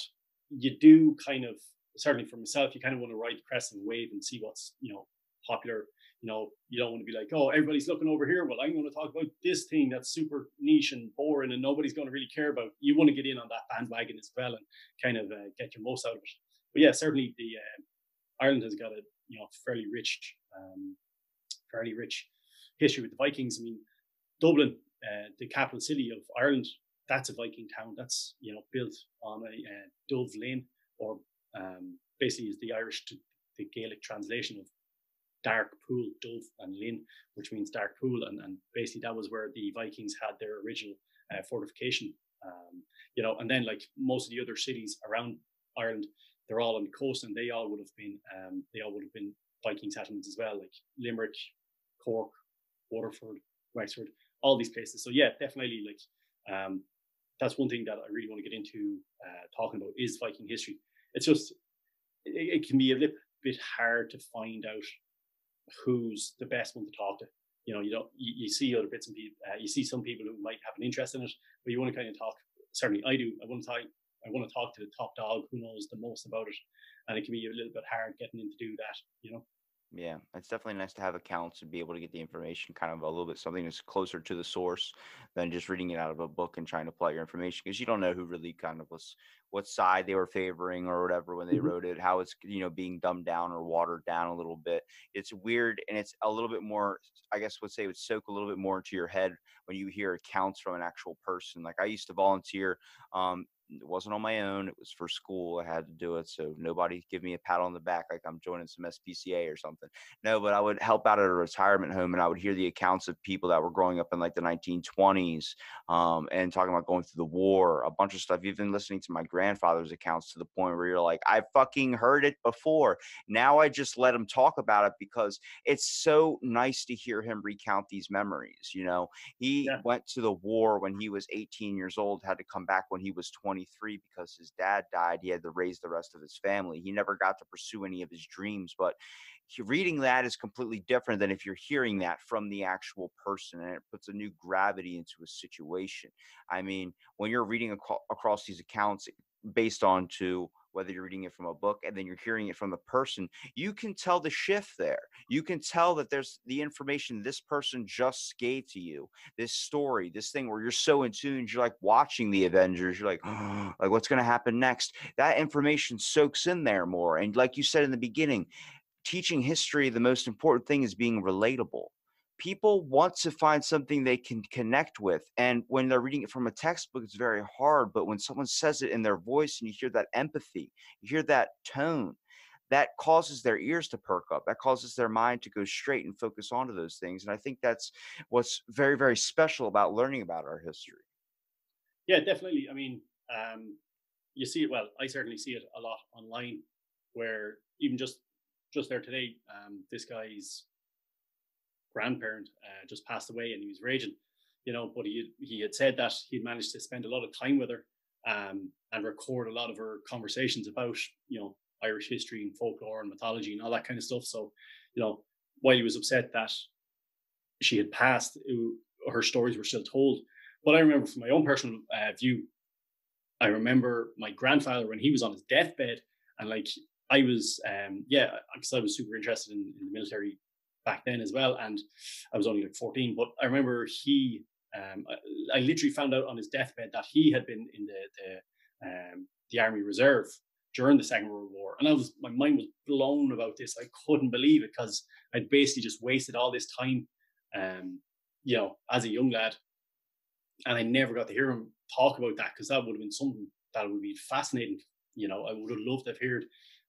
you do kind of certainly for myself, you kind of want to ride the crest and wave and see what's you know popular you know, you don't want to be like, oh, everybody's looking over here. Well, I'm going to talk about this thing that's super niche and boring and nobody's going to really care about. You want to get in on that bandwagon as well and kind of uh, get your most out of it. But yeah, certainly the uh, Ireland has got a you know fairly rich, um, fairly rich history with the Vikings. I mean, Dublin, uh, the capital city of Ireland, that's a Viking town. That's you know built on a uh, Dove Lane, or um, basically is the Irish, the Gaelic translation of dark pool, Dubh and Linn, which means dark pool. And, and basically that was where the Vikings had their original uh, fortification. Um, you know, and then like most of the other cities around Ireland, they're all on the coast and they all would have been, um, they all would have been Viking settlements as well, like Limerick, Cork, Waterford, Wexford, all these places. So yeah, definitely like, um, that's one thing that I really want to get into uh, talking about is Viking history. It's just, it, it can be a little bit hard to find out who's the best one to talk to. You know, you don't you, you see other bits and pieces. Uh, you see some people who might have an interest in it, but you want to kind of talk. Certainly, I do. I want to talk. I want to talk to the top dog who knows the most about it, and it can be a little bit hard getting in to do that. You know. Yeah, it's definitely nice to have accounts and be able to get the information kind of a little bit something that's closer to the source than just reading it out of a book and trying to pull out your information because you don't know who really kind of was what side they were favoring or whatever when they mm-hmm. wrote it, how it's you know being dumbed down or watered down a little bit. It's weird and it's a little bit more I guess would say it would soak a little bit more into your head when you hear accounts from an actual person. Like I used to volunteer um, it wasn't on my own. It was for school. I had to do it. So nobody give me a pat on the back like I'm joining some SPCA or something. No, but I would help out at a retirement home and I would hear the accounts of people that were growing up in like the 1920s um, and talking about going through the war, a bunch of stuff. Even listening to my grandfather's accounts to the point where you're like, I fucking heard it before. Now I just let him talk about it because it's so nice to hear him recount these memories. You know, he yeah. went to the war when he was 18 years old, had to come back when he was 20 23 because his dad died. He had to raise the rest of his family. He never got to pursue any of his dreams, but reading that is completely different than if you're hearing that from the actual person and it puts a new gravity into a situation i mean when you're reading ac- across these accounts based on to whether you're reading it from a book and then you're hearing it from the person, you can tell the shift there. You can tell that there's the information this person just gave to you, this story, this thing where you're so in tune, you're like watching the Avengers, you're like, oh, like what's going to happen next? That information soaks in there more. And like you said in the beginning, teaching history, the most important thing is being relatable people want to find something they can connect with and when they're reading it from a textbook it's very hard but when someone says it in their voice and you hear that empathy you hear that tone that causes their ears to perk up that causes their mind to go straight and focus onto those things and i think that's what's very very special about learning about our history. Yeah definitely i mean um, you see it well i certainly see it a lot online where even just just there today um, this guy's grandparent uh, just passed away and he was raging, you know, but he, he had said that he'd managed to spend a lot of time with her um, and record a lot of her conversations about, you know, Irish history and folklore and mythology and all that kind of stuff. So, you know, while he was upset that she had passed, it, her stories were still told. But I remember from my own personal uh, view, I remember my grandfather when he was on his deathbed, and like I was, um, yeah, because I was super interested in, in the military back then as well. And I was only like 14, but I remember he, um, I, I, literally found out on his deathbed that he had been in the the, um, the Army Reserve during the Second World War, and I was my mind was blown about this. I couldn't believe it because I'd basically just wasted all this time, um, you know, as a young lad, and I never got to hear him talk about that because that would have been something that would be fascinating. You know, I would have loved to have heard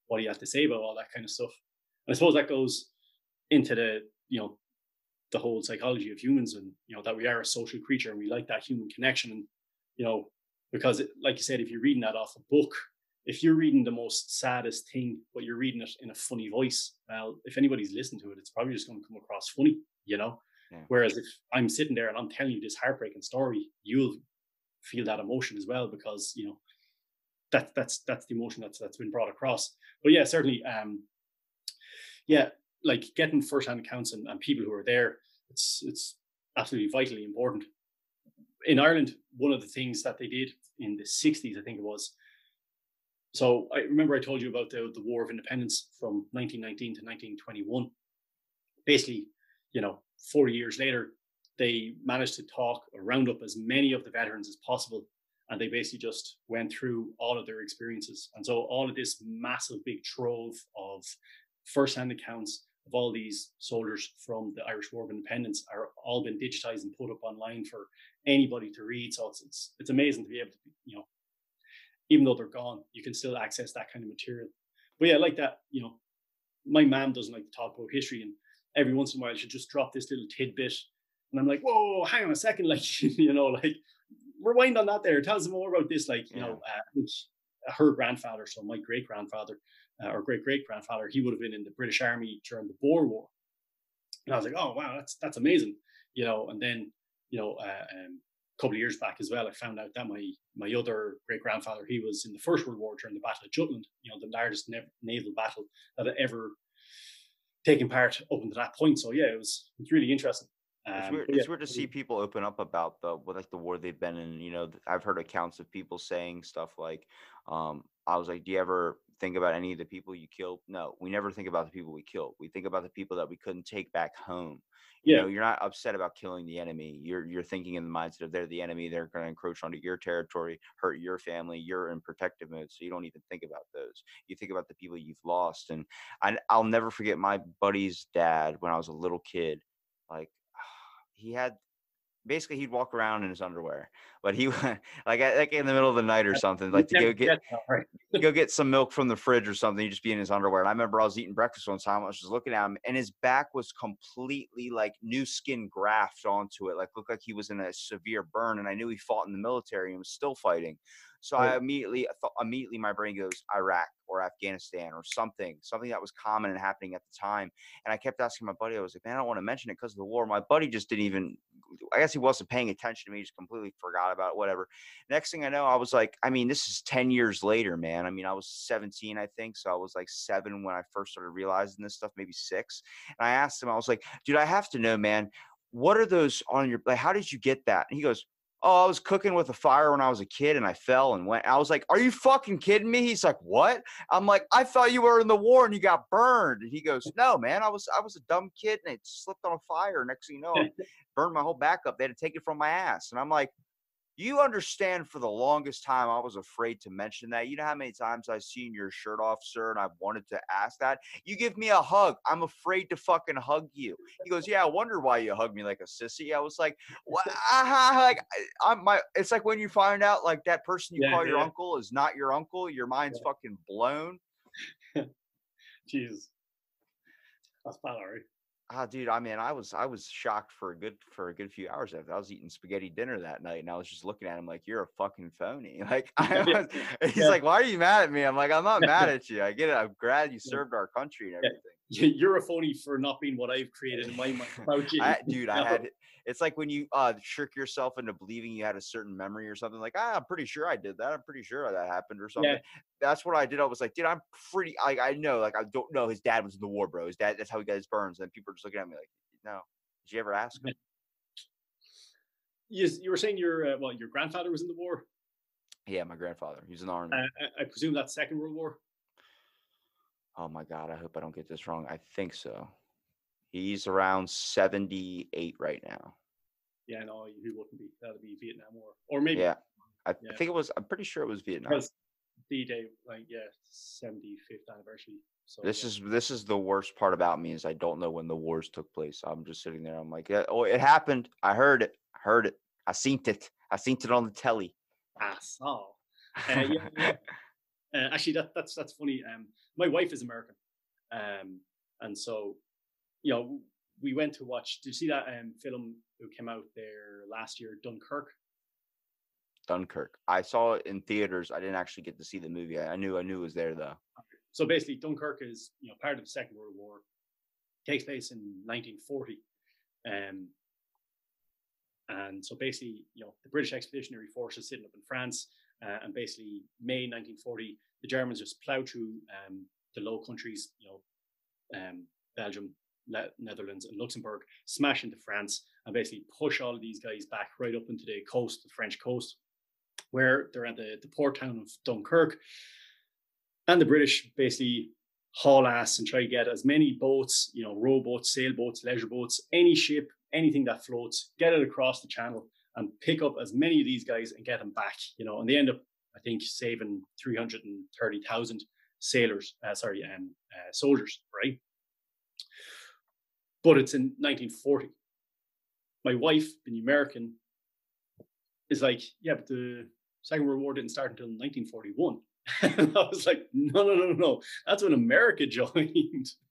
what he had to say about all that kind of stuff. And I suppose that goes into the you know the whole psychology of humans and you know that we are a social creature and we like that human connection. And you know because it, like you said if you're reading that off a book if you're reading the most saddest thing but you're reading it in a funny voice well if anybody's listening to it it's probably just going to come across funny you know? Yeah. whereas if i'm sitting there and i'm telling you this heartbreaking story you'll feel that emotion as well because you know that that's that's the emotion that's that's been brought across. But yeah certainly um yeah like getting first-hand accounts and, and people who are there, it's it's absolutely vitally important. In Ireland, one of the things that they did in the 60s, I think it was. So I remember I told you about the, the War of Independence from 1919 to 1921. Basically, you know, 40 years later, they managed to talk or round up as many of the veterans as possible. And they basically just went through all of their experiences. And so all of this massive big trove of first-hand accounts of all these soldiers from the Irish War of Independence are all been digitized and put up online for anybody to read. So it's it's, it's amazing to be able to, you know, even though they're gone, you can still access that kind of material. But yeah, I like that, you know, my mom doesn't like to talk about history, and every once in a while she'll just drop this little tidbit, and I'm like, whoa, hang on a second, like you know, like rewind on that there. Tell us more about this, like you yeah. know, uh, her grandfather, so my great grandfather uh, or great great grandfather, he would have been in the British Army during the Boer War. And I was like, oh wow, that's that's amazing, you know. And then, you know, uh, um, a couple of years back as well, I found out that my my other great grandfather, he was in the First World War during the Battle of Jutland, you know, the largest naval battle that had ever taken part up until that point. So yeah, it was it's really interesting. Um, it's weird. Yeah, it's weird to see people open up about the what like the war they've been in. You know, I've heard accounts of people saying stuff like, um, "I was like, do you ever think about any of the people you killed. No, we never think about the people we killed. We think about the people that we couldn't take back home. You yeah. know, you're not upset about killing the enemy. You're you're thinking in the mindset of they're the enemy. They're going to encroach onto your territory, hurt your family. You're in protective mode, so you don't even think about those. You think about the people you've lost. And I, I'll never forget my buddy's dad when I was a little kid. Like he had basically he'd walk around in his underwear, but he like like in the middle of the night or something, like to go get go get some milk from the fridge or something. He'd just be in his underwear. And I remember I was eating breakfast one time. I was just looking at him, and his back was completely like new skin graft onto it, like looked like he was in a severe burn. And I knew he fought in the military and was still fighting. So I immediately thought, immediately my brain goes Iraq or Afghanistan or something, something that was common and happening at the time. And I kept asking my buddy, I was like, man, I don't want to mention it because of the war. My buddy just didn't even, I guess he wasn't paying attention to me, just completely forgot about it, whatever. Next thing I know, I was like, I mean, this is 10 years later, man. I mean, I was 17, I think. So I was like seven when I first started realizing this stuff, maybe six. And I asked him, I was like, dude, I have to know, man, what are those on your, like, how did you get that? And he goes, oh, I was cooking with a fire when I was a kid and I fell and went. I was like, are you fucking kidding me? He's like, what? I'm like, I thought you were in the war and you got burned. And he goes, no, man, I was I was a dumb kid and it slipped on a fire. Next thing you know, I burned my whole back up. They had to take it from my ass. And I'm like, you understand for the longest time I was afraid to mention that. You know how many times I've seen your shirt off, sir, and I wanted to ask that? You give me a hug. I'm afraid to fucking hug you. He goes, Yeah, I wonder why you hug me like a sissy. I was like, What like I'm my it's like when you find out like that person you Yeah, call your uncle is not your uncle, your mind's Yeah. fucking blown. Jesus. That's bad, alright. Ah, dude, I mean, I was I was shocked for a good for a good few hours after I was eating spaghetti dinner that night, and I was just looking at him like, "You're a fucking phony." Like, I Yeah, was, he's yeah. like, "Why are you mad at me?" I'm like, "I'm not mad at you. I get it. I'm glad you Yeah. served our country and Yeah. everything." You're a phony for not being what I've created in my mind. I, dude, I had. It's like when you uh trick yourself into believing you had a certain memory or something. Like, ah, I'm pretty sure I did that. I'm pretty sure that happened or something. That's what I did. I was like, dude, I'm pretty. Like, I know. Like, I don't know. His dad was in the war, bro. His dad. That's how he got his burns. And people are just looking at me like, no. Did you ever ask him? Yes, you were saying your uh, well, your grandfather was in the war. Yeah, my grandfather. He was in the army. Uh, I, I presume that's Second World War. Oh my god, I hope I don't get this wrong. I think so. He's around 78 right now. Yeah, no, he wouldn't be. That'd be Vietnam War, or maybe Yeah. I Yeah. think it was I'm pretty sure it was Vietnam. because D-Day, like yeah, seventy fifth anniversary. So This yeah. is this is the worst part about me is I don't know when the wars took place. I'm just sitting there. I'm like, yeah, oh, it happened. I heard it. I heard it. I seen it. I seen it on the telly. I saw. uh, yeah. Uh, actually, that that's that's funny. Um, my wife is American, um, and so you know we went to watch. Did you see that um film who came out there last year, Dunkirk? Dunkirk. I saw it in theaters. I didn't actually get to see the movie. I knew I knew it was there though. So basically, Dunkirk is you know part of the Second World War. It Takes place in 1940, um, and so basically, you know, the British Expeditionary Force is sitting up in France, uh, and basically May 1940, the Germans just plow through um, the Low Countries, you know, um, Belgium, Le- Netherlands, and Luxembourg, smash into France, and basically push all of these guys back right up into the coast, the French coast, where they're at the, the port town of Dunkirk. And the British basically haul ass and try to get as many boats, you know, rowboats, sailboats, leisure boats, any ship, anything that floats, get it across the channel and pick up as many of these guys and get them back, you know. And they end up, I think, saving 330,000 sailors, uh, sorry, um, uh, soldiers, right? But it's in 1940. My wife, being American, is like, yeah, but the Second World War didn't start until 1941. and I was like, no, no, no, no. That's when America joined.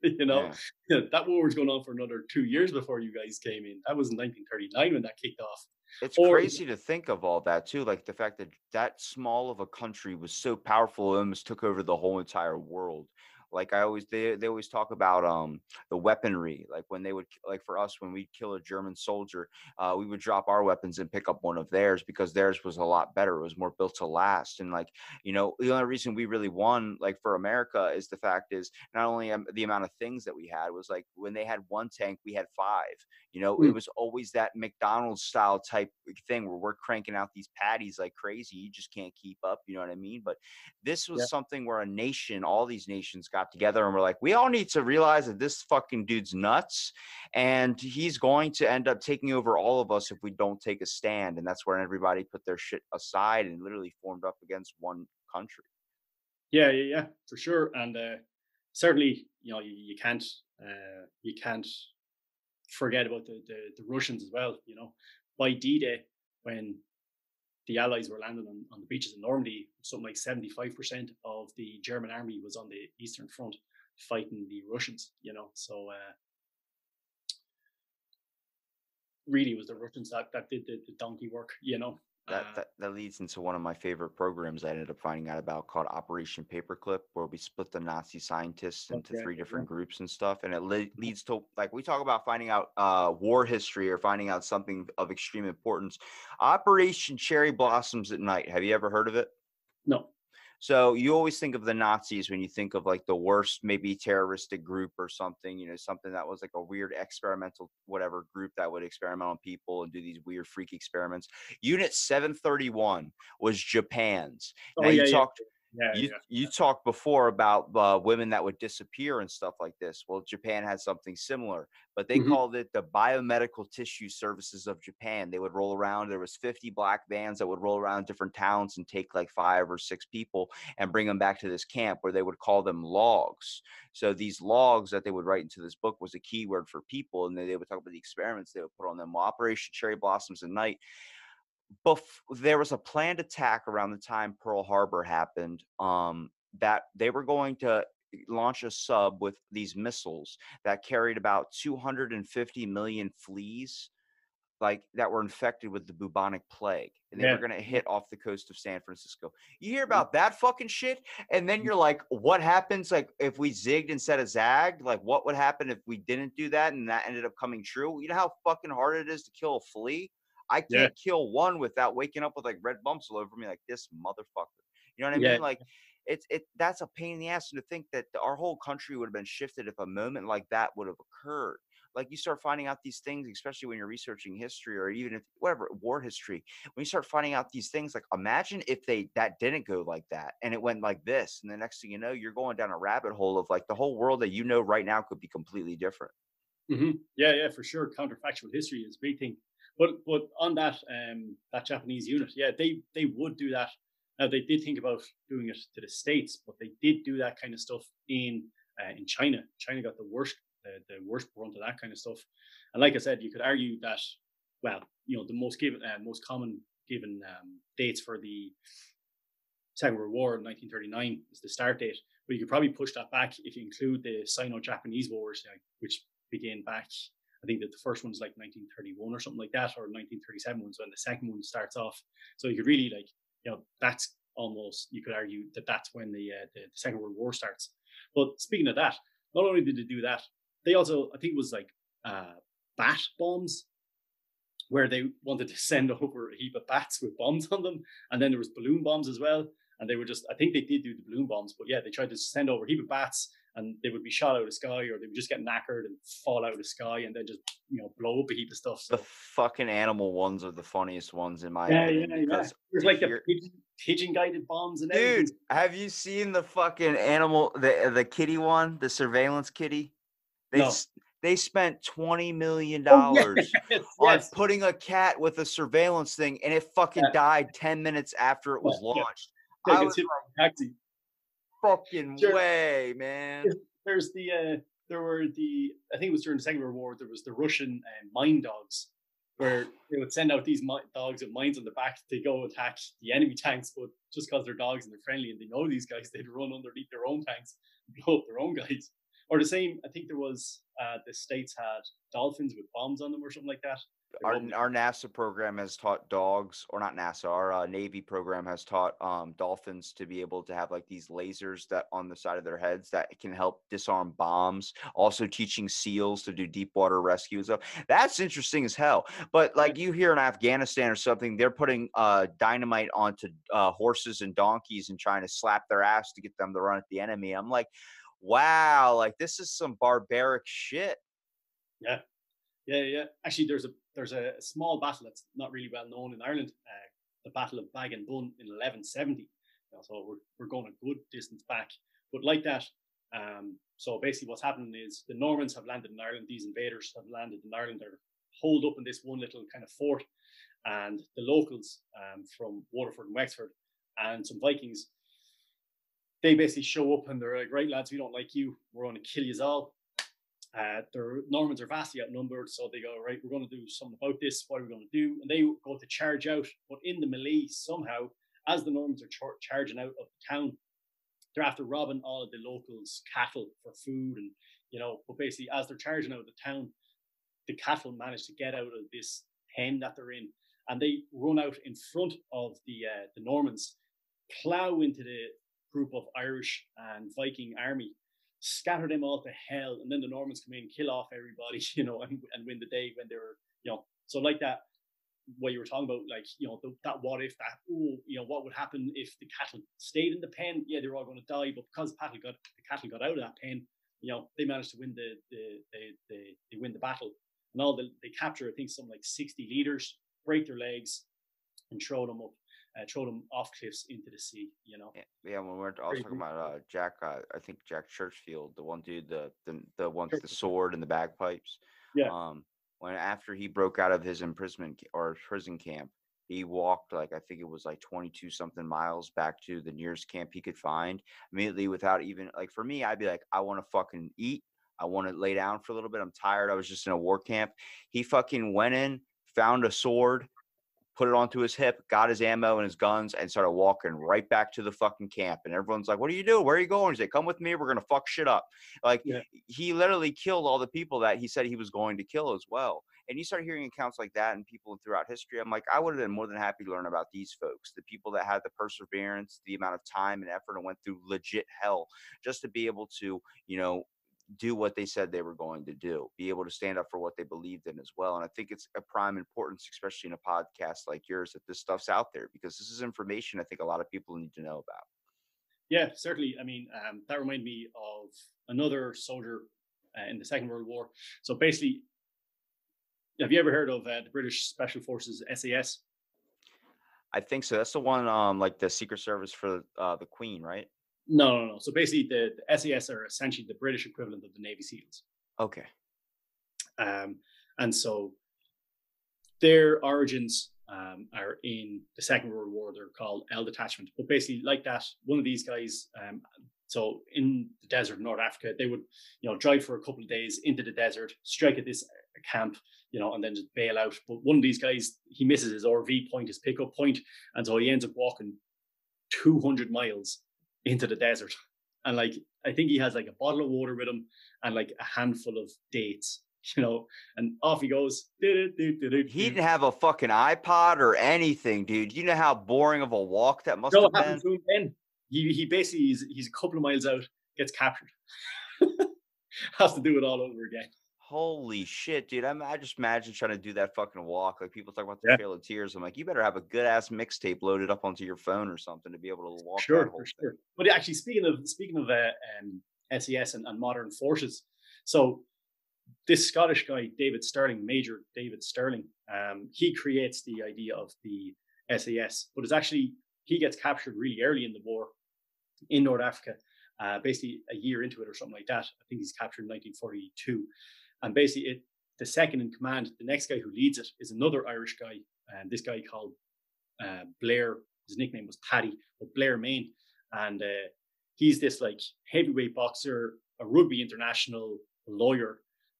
you know, Yeah. that war was going on for another two years before you guys came in. That was in 1939 when that kicked off. It's Or- crazy to think of all that too. Like the fact that that small of a country was so powerful, it almost took over the whole entire world. Like I always, they they always talk about um the weaponry. Like when they would, like for us, when we'd kill a German soldier, uh, we would drop our weapons and pick up one of theirs because theirs was a lot better. It was more built to last. And like you know, the only reason we really won, like for America, is the fact is not only um, the amount of things that we had was like when they had one tank, we had five. You know, it Mm. was always that McDonald's style type thing where we're cranking out these patties like crazy. You just can't keep up. You know what I mean? But this was Yeah. something where a nation, all these nations got together and were like, we all need to realize that this fucking dude's nuts and he's going to end up taking over all of us if we don't take a stand. And that's where everybody put their shit aside and literally formed up against one country. Yeah, yeah, yeah, for sure. And uh, certainly, you know, you, you can't uh, you can't forget about the, the the Russians as well. You know, by D-Day, when the Allies were landing on, on the beaches in Normandy, something like seventy five percent of the German army was on the Eastern Front fighting the Russians. You know, so uh, really it was the Russians that, that did the, the donkey work. You know, That, Uh, that that leads into one of my favorite programs I ended up finding out about called Operation Paperclip, where we split the Nazi scientists into Okay, three different groups and stuff, and it le- leads to like we talk about finding out uh, war history or finding out something of extreme importance. Operation Cherry Blossoms at Night. Have you ever heard of it? no, So you always think of the Nazis when you think of like the worst, maybe terroristic group or something, you know, something that was like a weird experimental, whatever group that would experiment on people and do these weird freak experiments. Unit 731 was Japan's. Oh, now yeah, you yeah. talked Yeah, you yeah. you talked before about uh, women that would disappear and stuff like this. Well, Japan had something similar, but they Mhm. called it the Biomedical Tissue Services of Japan. They would roll around. There was 50 black vans that would roll around different towns and take like five or six people and bring them back to this camp where they would call them logs. So these logs that they would write into this book was a keyword for people, and then they would talk about the experiments they would put on them. Well, Operation Cherry Blossoms at Night bef- there was a planned attack around the time Pearl Harbor happened. Um, that they were going to launch a sub with these missiles that carried about 250 million fleas, like that were infected with the bubonic plague, and they Yeah. were going to hit off the coast of San Francisco. You hear about that fucking shit, and then you're like, what happens like if we zigged instead of zagged? Like, what would happen if we didn't do that and that ended up coming true? You know how fucking hard it is to kill a flea. I can't Yeah. kill one without waking up with like red bumps all over me, like this motherfucker. You know what I Yeah. mean? Like, it's it. That's a pain in the ass and to think that our whole country would have been shifted if a moment like that would have occurred. Like you start finding out these things, especially when you're researching history or even if whatever war history. When you start finding out these things, like imagine if they that didn't go like that and it went like this, and the next thing you know, you're going down a rabbit hole of like the whole world that you know right now could be completely different. hmm Yeah, yeah, for sure. Counterfactual history is a big thing. But but on that um that Japanese unit, yeah, they they would do that. Now they did think about doing it to the states, but they did do that kind of stuff in uh, in China. China got the worst the, the worst brunt of that kind of stuff. And like I said, you could argue that well, you know, the most given uh, most common given um, dates for the Second World War, 1939, is the start date. But you could probably push that back if you include the Sino-Japanese Wars, which began back I think that the first one's like 1931 or something like that, or 1937 one's when the second one starts off. So you could really like, you know, that's almost you could argue that that's when the uh, the, the Second World War starts. But speaking of that, not only did they do that, they also I think it was like uh, bat bombs, where they wanted to send over a heap of bats with bombs on them, and then there was balloon bombs as well. And they were just I think they did do the balloon bombs, but yeah, they tried to send over a heap of bats and they would be shot out of the sky or they would just get knackered and fall out of the sky and then just you know blow up a heap of stuff. The fucking animal ones are the funniest ones in my yeah, opinion yeah, yeah. There's like the pigeon, pigeon guided bombs and Dude, everything. have you seen the fucking animal the the kitty one, the surveillance kitty? They No. they spent 20 million Oh, dollars Yes, on yes. putting a cat with a surveillance thing and it fucking Yeah. died 10 minutes after it was Yeah, launched. I was taxi. Fucking Sure. way, man. There's the uh, there were the I think it was during the Second World War. There was the Russian uh, mine dogs, where they would send out these mi- dogs with mines on the back to go attack the enemy tanks. But just because they're dogs and they're friendly and they know these guys, they'd run underneath their own tanks and blow up their own guys. Or the same, I think there was uh, the states had dolphins with bombs on them or something like that. Our, our NASA program has taught dogs, or not NASA, our uh, Navy program has taught um, dolphins to be able to have like these lasers that on the side of their heads that can help disarm bombs. Also, teaching SEALs to do deep water rescue and stuff. That's interesting as hell. But like you hear in Afghanistan or something, they're putting uh, dynamite onto uh, horses and donkeys and trying to slap their ass to get them to run at the enemy. I'm like, wow, like this is some barbaric shit. Yeah, yeah, yeah. Actually, there's a there's a, small battle that's not really well known in Ireland. Uh, the Battle of Baginbun in 1170. You know, so we're we're going a good distance back. But like that, um, so basically what's happening is the Normans have landed in Ireland. These invaders have landed in Ireland. They're holed up in this one little kind of fort, and the locals um, from Waterford and Wexford and some Vikings. They basically show up and they're like, "Right, lads, we don't like you. We're going to kill you all." Uh, the Normans are vastly outnumbered, so they go, right, we're going to do something about this. What are we going to do? And they go to charge out, but in the melee, somehow, as the Normans are char- charging out of the town, they're after robbing all of the locals' cattle for food, and you know, but basically, as they're charging out of the town, the cattle manage to get out of this pen that they're in, and they run out in front of the uh, the Normans, plow into the group of Irish and Viking army, scatter them all to hell, and then the Normans come in, kill off everybody, you know, and, and win the day when they were, you know, so like that. what you were talking about, like you know the, that what if that oh you know what would happen if the cattle stayed in the pen? Yeah, they're all going to die, but because cattle got the cattle got out of that pen, you know they managed to win the the they they, they win the battle, and all the they capture I think something like sixty leaders, break their legs, and throw them up uh, throw them off cliffs into the sea. You know. Yeah, yeah when we're also talking about uh, Jack, uh, I think Jack Churchill, the one dude, the the the one with the sword and the bagpipes. Yeah. Um, when after he broke out of his imprisonment or prison camp, he walked like I think it was like 22 something miles back to the nearest camp he could find immediately without even like for me, I'd be like, I want to fucking eat. I want to lay down for a little bit. I'm tired. I was just in a war camp. He fucking went in, found a sword, put it onto his hip, got his ammo and his guns, and started walking right back to the fucking camp. And everyone's like, "What are you doing? Where are you going?" He's like, "Come with me. We're gonna fuck shit up." Like Yeah. he literally killed all the people that he said he was going to kill as well. And you start hearing accounts like that and people throughout history. I'm like, I would have been more than happy to learn about these folks, the people that had the perseverance, the amount of time and effort, and went through legit hell just to be able to, you know, do what they said they were going to do, be able to stand up for what they believed in as well. And I think it's a prime importance, especially in a podcast like yours, that this stuff's out there because this is information I think a lot of people need to know about. Yeah, certainly. I mean, um, that reminded me of another soldier uh, in the Second World War. So basically, have you ever heard of uh, the British Special Forces SAS? I think so. That's the one, um, like the Secret Service for uh, the Queen, right? No, no, no. So basically, the, the SAS are essentially the British equivalent of the Navy SEALs. Okay. Um, and so their origins um, are in the Second World War. They're called L Detachment. But basically, like that, one of these guys, um, so in the desert of North Africa, they would, you know, drive for a couple of days into the desert, strike at this camp, you know, and then just bail out. But one of these guys, he misses his RV point, his pickup point, and so he ends up walking 200 miles into the desert. And like, I think he has like a bottle of water with him and like a handful of dates, you know, and off he goes. He didn't have a fucking iPod or anything, dude. You know how boring of a walk that must So have been? then? He, he basically, he's, he's a couple of miles out, gets captured. Has to do it all over again. Holy shit, dude. I'm, I just imagine trying to do that fucking walk. Like people talk about the Yeah. Trail of Tears. I'm like, you better have a good ass mixtape loaded up onto your phone or something to be able to walk that sure, whole for thing. sure. But actually, speaking of speaking of uh, um, SAS and, and modern forces, so this Scottish guy, David Stirling, Major David Stirling, um, he creates the idea of the SAS, but it's actually he gets captured really early in the war in North Africa, uh, basically a year into it or something like that. I think he's captured in 1942, and basically it the second in command, the next guy who leads it is another Irish guy, and this guy called uh, Blair. His nickname was Paddy, but Blair Mayne, and uh, he's this like heavyweight boxer, a rugby international, lawyer,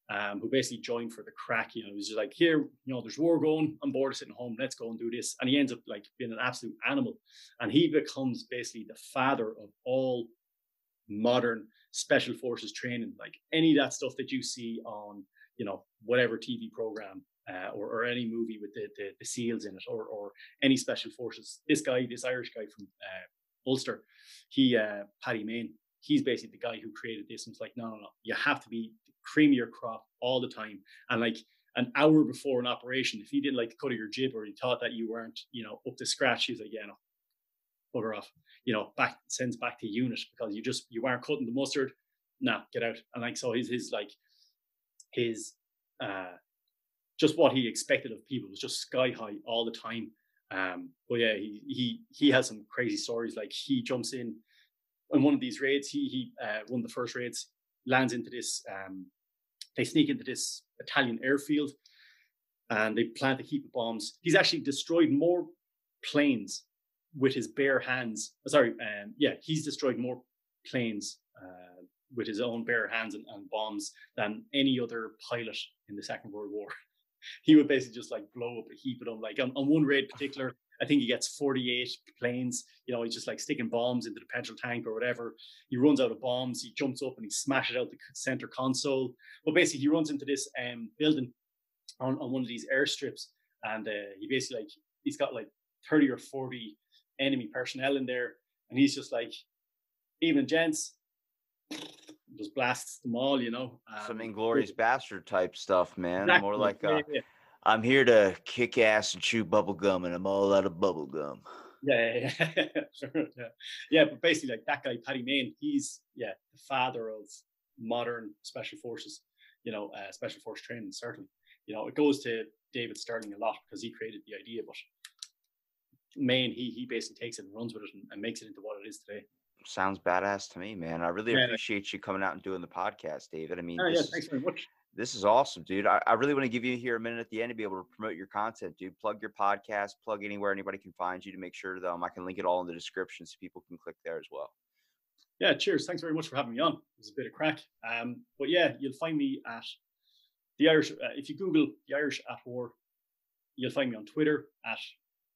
um, who basically joined for the crack. You know, he was just like, here, you know, there's war going. I'm bored of sitting home. Let's go and do this. And he ends up like being an absolute animal, and he becomes basically the father of all modern special forces training. Like any of that stuff that you see on, you know, whatever TV program. Uh, or, or any movie with the, the, the SEALs in it, or, or any special forces. This guy, this Irish guy from uh, Ulster, he, uh, Paddy Mayne, he's basically the guy who created this. And it's like, no, no, no, you have to be cream your crop all the time. And like an hour before an operation, if he didn't like the cut of your jib or he thought that you weren't, you know, up to scratch, he's like, yeah, no, bugger off. You know, back sends back to unit because you just you aren't cutting the mustard. Nah, get out. And like so, his his like his uh just what he expected of people was just sky high all the time. Um, but yeah, he he he has some crazy stories. Like he jumps in on one of these raids. He he uh, one of the first raids lands into this. Um, they sneak into this Italian airfield, and they plant a heap of bombs. He's actually destroyed more planes with his bare hands. uh, Sorry, um, yeah, he's destroyed more planes uh, with his own bare hands and, and bombs than any other pilot in the Second World War. he would basically just like blow up a heap of them. Like on, on one raid particular, I think he gets 48 planes. You know, he's just like sticking bombs into the petrol tank or whatever. He runs out of bombs. He jumps up and he smashes out the center console. But basically, he runs into this um, building on, on one of these airstrips, and uh, he basically like he's got like 30 or 40 enemy personnel in there, and he's just like, "Evening, gents." Just blasts them all, you know. Some Um, inglorious bastard type stuff, man. exactly, More like yeah, uh, yeah. I'm here to kick ass and chew bubble gum, and I'm all out of bubble gum. Yeah, yeah, yeah, yeah, yeah. But basically, like that guy, Paddy Mayne, he's yeah the father of modern special forces. You know, uh, special force training. Certainly, you know, it goes to David Stirling a lot because he created the idea, but Mayne, he he basically takes it and runs with it and, and makes it into what it is today. Sounds badass to me, man. I really Yeah. appreciate you coming out and doing the podcast, David. I mean, Oh, this yeah, is- thanks very much. This is awesome, dude. I, I really want to give you here a minute at the end to be able to promote your content, dude. Plug your podcast, plug anywhere anybody can find you to make sure that um, I can link it all in the description so people can click there as well. Yeah, cheers. Thanks very much for having me on. It was a bit of crack. Um, but yeah, you'll find me at the Irish. Uh, if you Google the Irish at War, you'll find me on Twitter at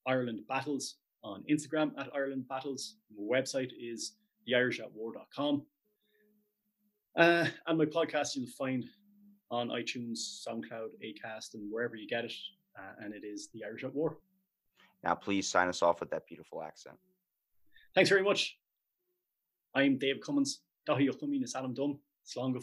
Ireland Battles, on Instagram at Ireland Battles. My website is theIrishatWar.com. Uh, and my podcast you'll find on iTunes, SoundCloud, Acast, and wherever you get it. Uh, and it is The Irish at War. Now, please sign us off with that beautiful accent. Thanks very much. I'm Dave Cummins. Dahi Yochumi Nasalam Dum. Slán.